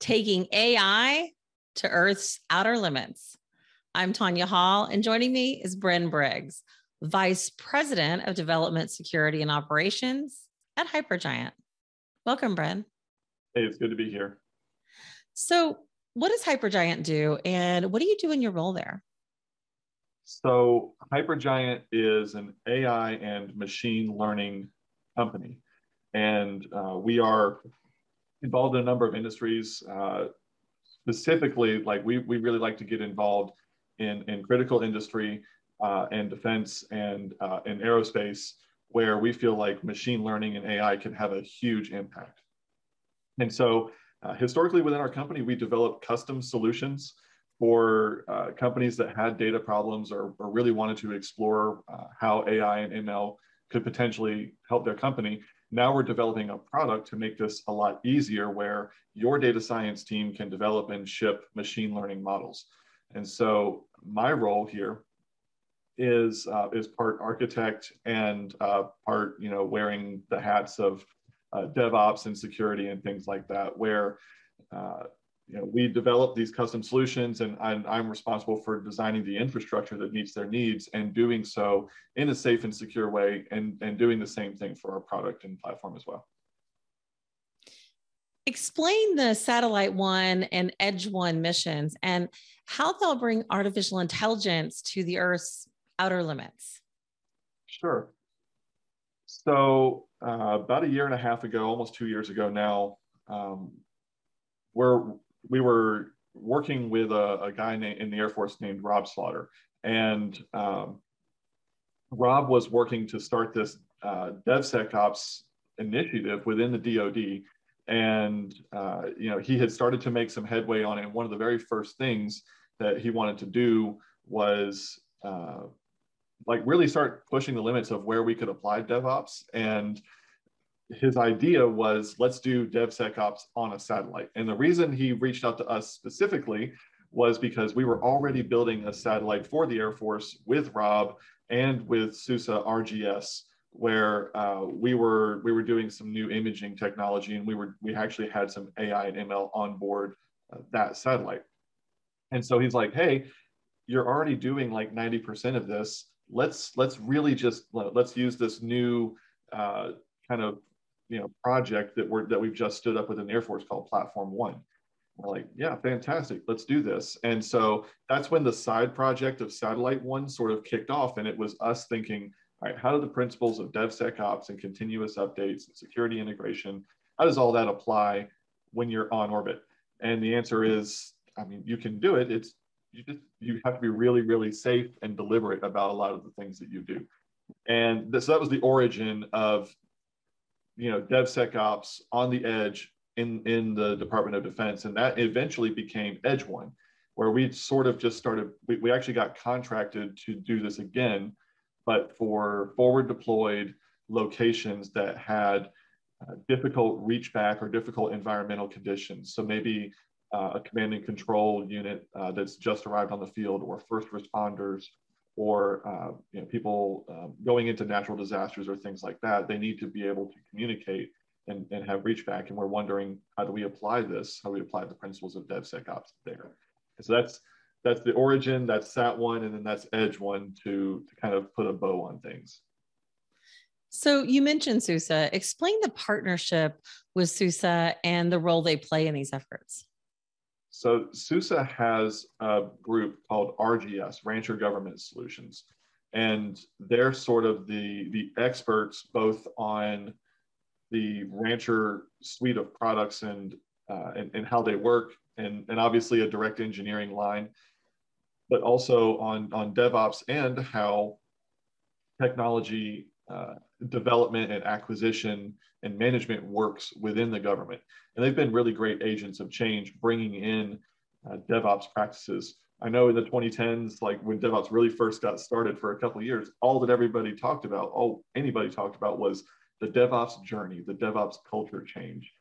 Taking AI to Earth's outer limits. I'm Tanya Hall, and joining me is Bren Briggs, Vice President of Development Security and Operations at Hypergiant. Welcome, Bren. Hey, it's good to be here. So, what does Hypergiant do, and what do you do in your role there? So, Hypergiant is an AI and machine learning company, and uh, we are involved in a number of industries. Uh, specifically, like we, we really like to get involved in, in critical industry uh, and defense and uh, in aerospace, where we feel like machine learning and AI can have a huge impact. And so, uh, historically within our company, we developed custom solutions for uh, companies that had data problems or, or really wanted to explore uh, how AI and ML could potentially help their company. Now we're developing a product to make this a lot easier where your data science team can develop and ship machine learning models. And so my role here is uh, is part architect and uh, part you know wearing the hats of uh, DevOps and security and things like that, where uh, you know we develop these custom solutions, and I'm, I'm, responsible for designing the infrastructure that meets their needs and doing so in a safe and secure way, and and doing the same thing for our product and platform as well. Explain the Satellite One and Edge One missions and how they'll bring artificial intelligence to the Earth's outer limits. Sure. So, uh, about a year and a half ago, almost two years ago now, um, we're, we were working with a, a guy in the Air Force named Rob Slaughter. And um, Rob was working to start this uh, DevSecOps initiative within the DoD and uh, you know he had started to make some headway on it. one of the very first things that he wanted to do was uh, like really start pushing the limits of where we could apply DevOps. And his idea was let's do DevSecOps on a satellite. And the reason he reached out to us specifically was because we were already building a satellite for the Air Force with Rob and with SUSE RGS where uh, we were we were doing some new imaging technology and we were we actually had some AI and ML on board uh, that satellite. And so he's like, "Hey, you're already doing like 90% of this. Let's let's really just let's use this new uh, kind of you know project that we're that we've just stood up with an Air Force called Platform One." We're like, yeah, fantastic. Let's do this. And so that's when the side project of Satellite One sort of kicked off. And it was us thinking, all right, how do the principles of DevSecOps and continuous updates and security integration, how does all that apply when you're on orbit? And the answer is, I mean, you can do it. It's you just you have to be really, really safe and deliberate about a lot of the things that you do. And so that was the origin of you know DevSecOps on the edge in in the Department of Defense, and that eventually became Edge One, where we sort of just started. We, we actually got contracted to do this again but for forward deployed locations that had uh, difficult reach back or difficult environmental conditions. So maybe uh, a command and control unit uh, that's just arrived on the field or first responders or uh, you know, people um, going into natural disasters or things like that, they need to be able to communicate and, and have reach back. And we're wondering, how do we apply this? How do we apply the principles of DevSecOps there? And so that's that's the origin, that's Sat one, and then that's Edge one to, to kind of put a bow on things. So you mentioned SUSE. Explain the partnership with SUSE and the role they play in these efforts. So SUSE has a group called RGS, Rancher Government Solutions, and they're sort of the the experts both on the Rancher suite of products and uh, and, and how they work, and, and obviously a direct engineering line, but also on, on DevOps and how technology uh, development and acquisition and management works within the government. And they've been really great agents of change, bringing in uh, DevOps practices. I know in the 2010s, like when DevOps really first got started for a couple of years, all that everybody talked about, all anybody talked about was the DevOps journey, the DevOps culture change.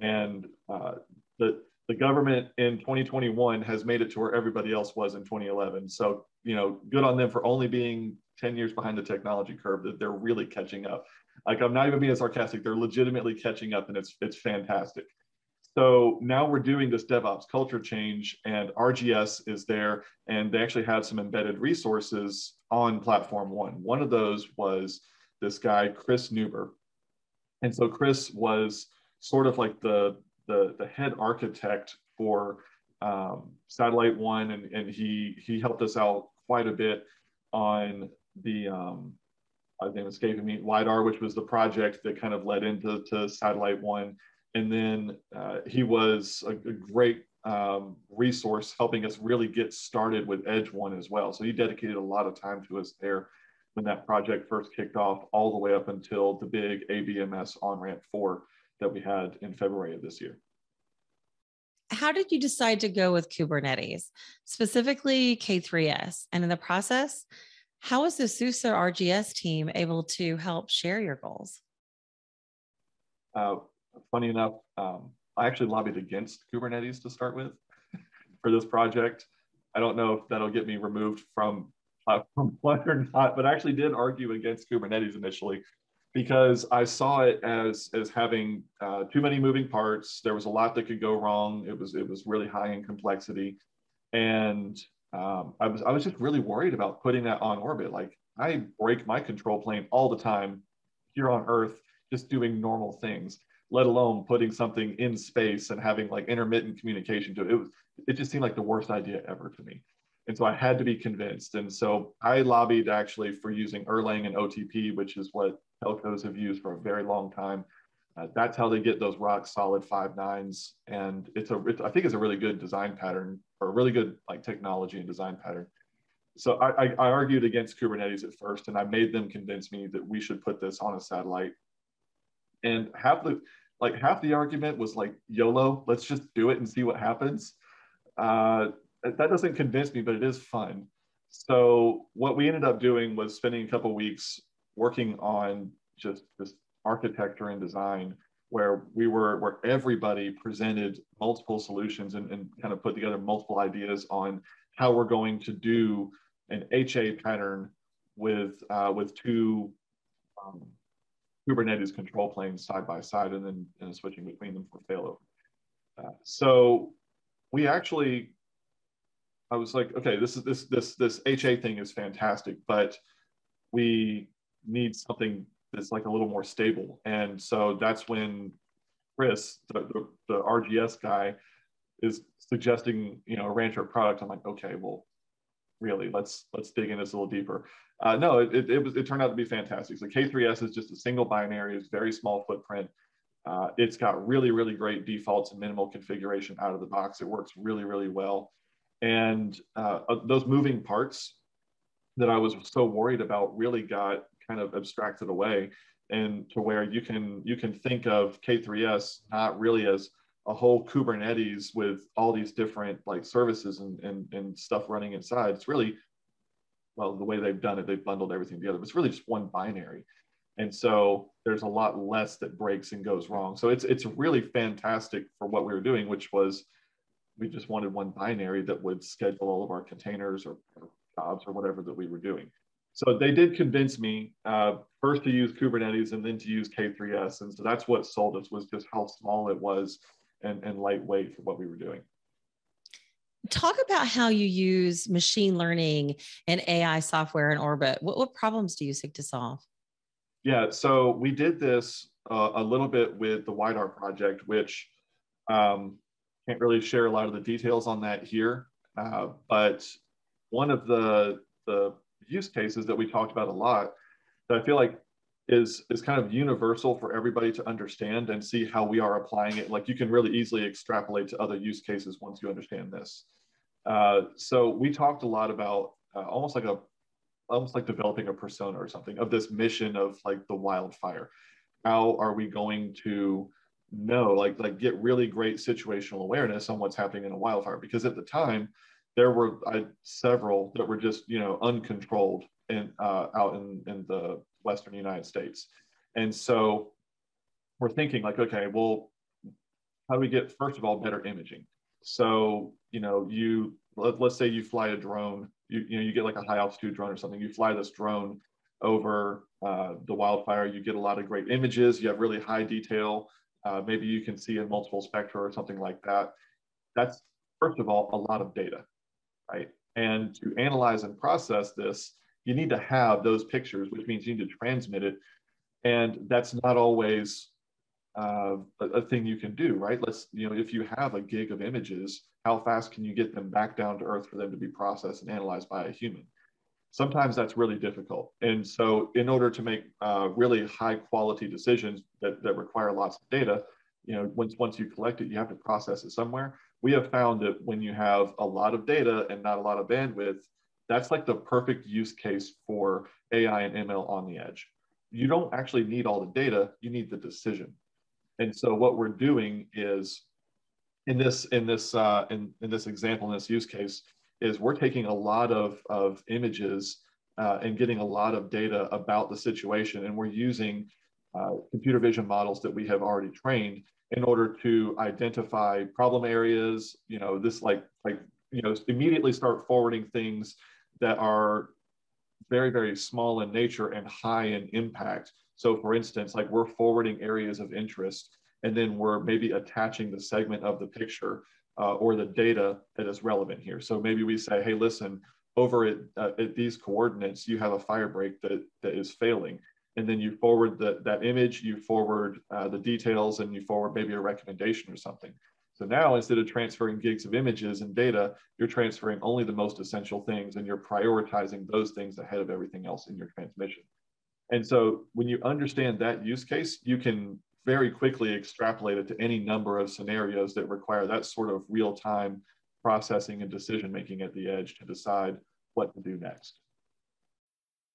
And uh, the, the government in 2021 has made it to where everybody else was in 2011. So, you know, good on them for only being 10 years behind the technology curve, that they're really catching up. Like I'm not even being sarcastic, they're legitimately catching up and it's it's fantastic. So now we're doing this DevOps culture change, and RGS is there, and they actually have some embedded resources on Platform One. One of those was this guy, Chris Nuber. And so Chris was sort of like the, the, the head architect for um, Satellite One, and, and he, he helped us out quite a bit on the, um, I think escaping me, LIDAR, which was the project that kind of led into to Satellite One. And then uh, he was a, a great um, resource helping us really get started with Edge One as well. So he dedicated a lot of time to us there when that project first kicked off, all the way up until the big ABMS on ramp four that we had in February of this year. How did you decide to go with Kubernetes, specifically K3S? And in the process, how was the SUSE RGS team able to help share your goals? Uh, funny enough, um, I actually lobbied against Kubernetes to start with for this project. I don't know if that'll get me removed from platform one or not, but I actually did argue against Kubernetes initially because I saw it as as having uh, too many moving parts. There was a lot that could go wrong. It was it was really high in complexity, and um, I was I was just really worried about putting that on orbit. Like I break my control plane all the time here on Earth, just doing normal things let alone putting something in space and having like intermittent communication to it. It, was, it just seemed like the worst idea ever to me. And so I had to be convinced. And so I lobbied actually for using Erlang and OTP, which is what telcos have used for a very long time. Uh, that's how they get those rock solid five nines. And it's a, it's, I think it's a really good design pattern or a really good like technology and design pattern. So I, I, I argued against Kubernetes at first, and I made them convince me that we should put this on a satellite and half the like half the argument was like YOLO, let's just do it and see what happens. Uh, that doesn't convince me, but it is fun. So what we ended up doing was spending a couple weeks working on just this architecture and design where we were where everybody presented multiple solutions and, and kind of put together multiple ideas on how we're going to do an HA pattern with uh, with two um, Kubernetes control planes side by side and then and switching between them for failover. Uh, so we actually, I was like, okay, this is this this this HA thing is fantastic, but we need something that's like a little more stable. And so that's when Chris, the, the, the RGS guy, is suggesting you know a Rancher product. I'm like, okay, well, really, let's let's dig in this a little deeper. Uh, no, it, it, it, was, it turned out to be fantastic. So K3S is just a single binary, it's very small footprint. Uh, it's got really, really great defaults and minimal configuration out of the box. It works really, really well. And uh, uh those moving parts that I was so worried about really got kind of abstracted away and to where you can you can think of K3S not really as a whole Kubernetes with all these different like services and, and, and stuff running inside. It's really well, the way they've done it, they've bundled everything together. It's really just one binary. And so there's a lot less that breaks and goes wrong. So it's it's really fantastic for what we were doing, which was we just wanted one binary that would schedule all of our containers or, or jobs or whatever that we were doing. So they did convince me uh, first to use Kubernetes and then to use K3S. And so that's what sold us was just how small it was and, and lightweight for what we were doing talk about how you use machine learning and AI software in orbit. What, what problems do you seek to solve? Yeah, so we did this uh, a little bit with the WIDAR project, which um, can't really share a lot of the details on that here. Uh, but one of the, the use cases that we talked about a lot that I feel like is is kind of universal for everybody to understand and see how we are applying it. Like you can really easily extrapolate to other use cases once you understand this. Uh, so we talked a lot about uh, almost like a almost like developing a persona or something of this mission of like the wildfire. How are we going to know, like, like get really great situational awareness on what's happening in a wildfire? Because at the time, there were I, several that were just you know uncontrolled in uh, out in in the western United States, and so we're thinking like, okay, well, how do we get first of all better imaging? So you know, you let, us say you fly a drone, you you know you get like a high altitude drone or something, you fly this drone over uh, the wildfire, you get a lot of great images, you have really high detail. Uh, maybe you can see in multiple spectra or something like that. That's first of all a lot of data right? And to analyze and process this, you need to have those pictures, which means you need to transmit it. And that's not always uh, a, a, thing you can do, right? Let's, you know, if you have a gig of images, how fast can you get them back down to earth for them to be processed and analyzed by a human? Sometimes that's really difficult. And so, in order to make uh, really high quality decisions that, that require lots of data, you know, once, once you collect it, you have to process it somewhere we have found that when you have a lot of data and not a lot of bandwidth, that's like the perfect use case for AI and ML on the edge. You don't actually need all the data, you need the decision. And so what we're doing is in this in this uh, in, in this example, in this use case, is we're taking a lot of, of images uh, and getting a lot of data about the situation, and we're using uh, computer vision models that we have already trained in order to identify problem areas you know this like like you know immediately start forwarding things that are very very small in nature and high in impact. So for instance like we're forwarding areas of interest and then we're maybe attaching the segment of the picture uh, or the data that is relevant here. So maybe we say hey listen over at, uh, at these coordinates you have a fire break that, that is failing and then you forward the, that image, you forward uh, the details, and you forward maybe a recommendation or something. So now instead of transferring gigs of images and data, you're transferring only the most essential things and you're prioritizing those things ahead of everything else in your transmission. And so when you understand that use case, you can very quickly extrapolate it to any number of scenarios that require that sort of real time processing and decision making at the edge to decide what to do next.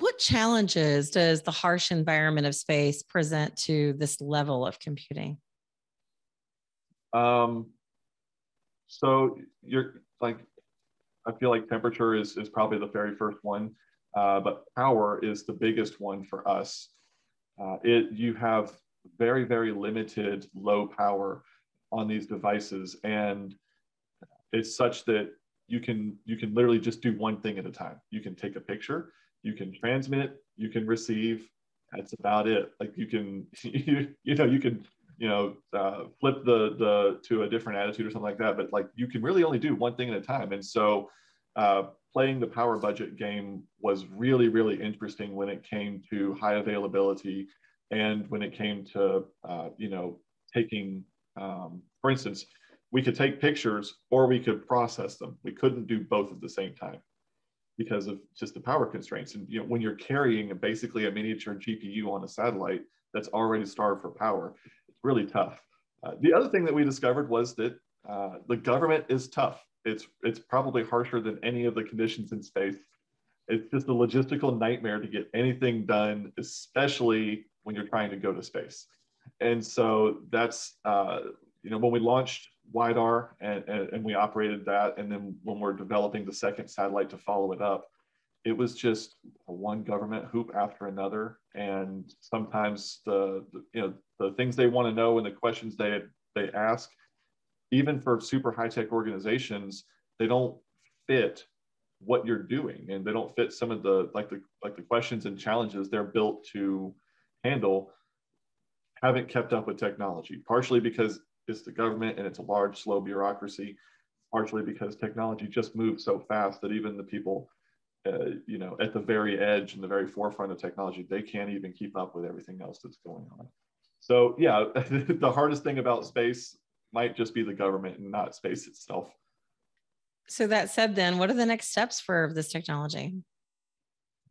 What challenges does the harsh environment of space present to this level of computing? Um, so you're like, I feel like temperature is, is probably the very first one, uh, but power is the biggest one for us. Uh, it you have very very limited low power on these devices, and it's such that you can you can literally just do one thing at a time. You can take a picture you can transmit, you can receive. That's about it. Like you can, you, you know, you can, you know, uh, flip the the to a different attitude or something like that. But like you can really only do one thing at a time. And so, uh, playing the power budget game was really really interesting when it came to high availability, and when it came to uh, you know taking, um, for instance, we could take pictures or we could process them. We couldn't do both at the same time because of just the power constraints. And you know, when you're carrying basically a miniature GPU on a satellite that's already starved for power, it's really tough. Uh, the other thing that we discovered was that uh, the government is tough. It's it's probably harsher than any of the conditions in space. It's just a logistical nightmare to get anything done, especially when you're trying to go to space. And so that's uh, you know when we launched WIDAR and, and, and, we operated that. And then when we're developing the second satellite to follow it up, it was just one government hoop after another. And sometimes the, the you know the things they want to know and the questions they they ask, even for super high tech organizations, they don't fit what you're doing and they don't fit some of the like the like the questions and challenges they're built to handle haven't kept up with technology partially because it's the government and it's a large, slow bureaucracy, partially because technology just moves so fast that even the people uh, you know, at the very edge and the very forefront of technology, they can't even keep up with everything else that's going on. So yeah, the hardest thing about space might just be the government and not space itself. So that said, then what are the next steps for this technology?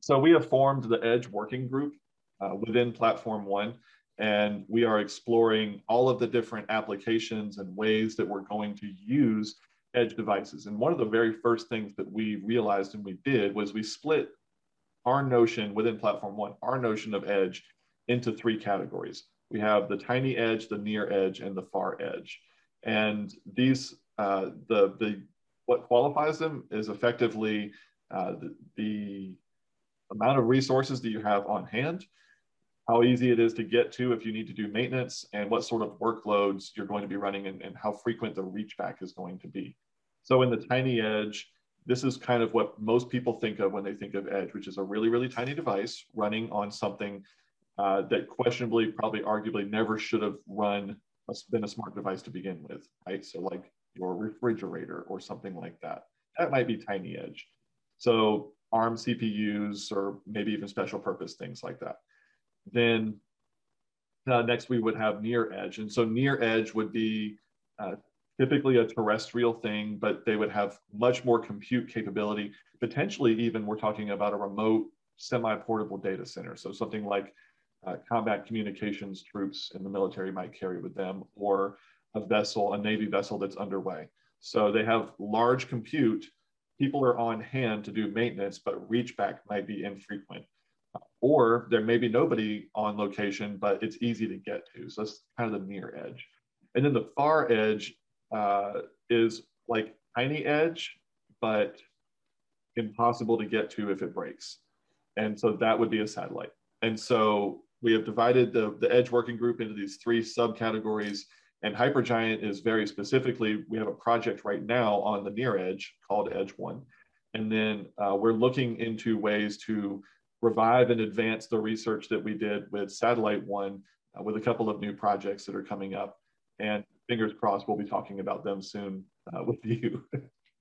So we have formed the Edge Working Group uh, within Platform One, and we are exploring all of the different applications and ways that we're going to use edge devices. And one of the very first things that we realized and we did was we split our notion within Platform One, our notion of edge into three categories. We have the tiny edge, the near edge, and the far edge. And these, uh, the, the, what qualifies them is effectively uh, the, the amount of resources that you have on hand, how easy it is to get to if you need to do maintenance, and what sort of workloads you're going to be running and, and how frequent the reach back is going to be. So in the tiny edge, this is kind of what most people think of when they think of edge, which is a really, really tiny device running on something uh, that questionably, probably arguably never should have run, a, been a smart device to begin with, right? So like your refrigerator or something like that. That might be tiny edge. So ARM CPUs or maybe even special purpose things like that. Then uh, next we would have near edge. And so near edge would be uh, typically a terrestrial thing, but they would have much more compute capability. Potentially, even we're talking about a remote semi-portable data center. So something like uh, combat communications troops in the military might carry with them, or a vessel, a Navy vessel that's underway. So they have large compute. People are on hand to do maintenance, but reach back might be infrequent. Or there may be nobody on location, but it's easy to get to. So that's kind of the near edge. And then the far edge uh, is like tiny edge, but impossible to get to if it breaks. And so that would be a satellite. And so we have divided the, the edge working group into these three subcategories. And Hypergiant is very specifically, we have a project right now on the near edge called Edge One. And then uh, we're looking into ways to revive and advance the research that we did with Satellite One uh, with a couple of new projects that are coming up. And fingers crossed, we'll be talking about them soon uh, with you.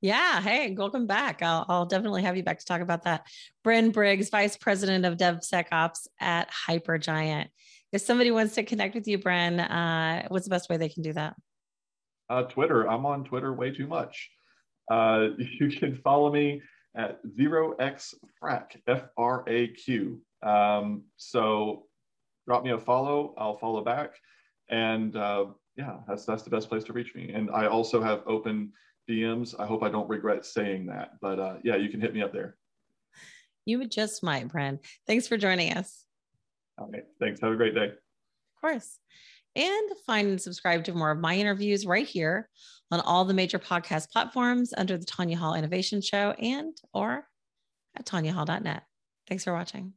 Yeah. Hey, welcome back. I'll, I'll, definitely have you back to talk about that. Bren Briggs, Vice President of DevSecOps at Hypergiant. If somebody wants to connect with you, Bren, uh, what's the best way they can do that? Uh, Twitter. I'm on Twitter way too much. Uh, you can follow me at zero X Fraq, F R A Q. Um, so drop me a follow. I'll follow back. And uh, yeah, that's that's the best place to reach me. And I also have open DMs. I hope I don't regret saying that, but uh, yeah, you can hit me up there. You would just might, Bren. Thanks for joining us. All right. Thanks. Have a great day. Of course. And find and subscribe to more of my interviews right here on all the major podcast platforms under the Tanya Hall Innovation Show and or at tanyahall.net. Thanks for watching.